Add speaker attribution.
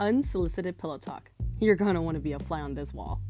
Speaker 1: Unsolicited Pillow Talk. You're gonna wanna be a fly on this wall.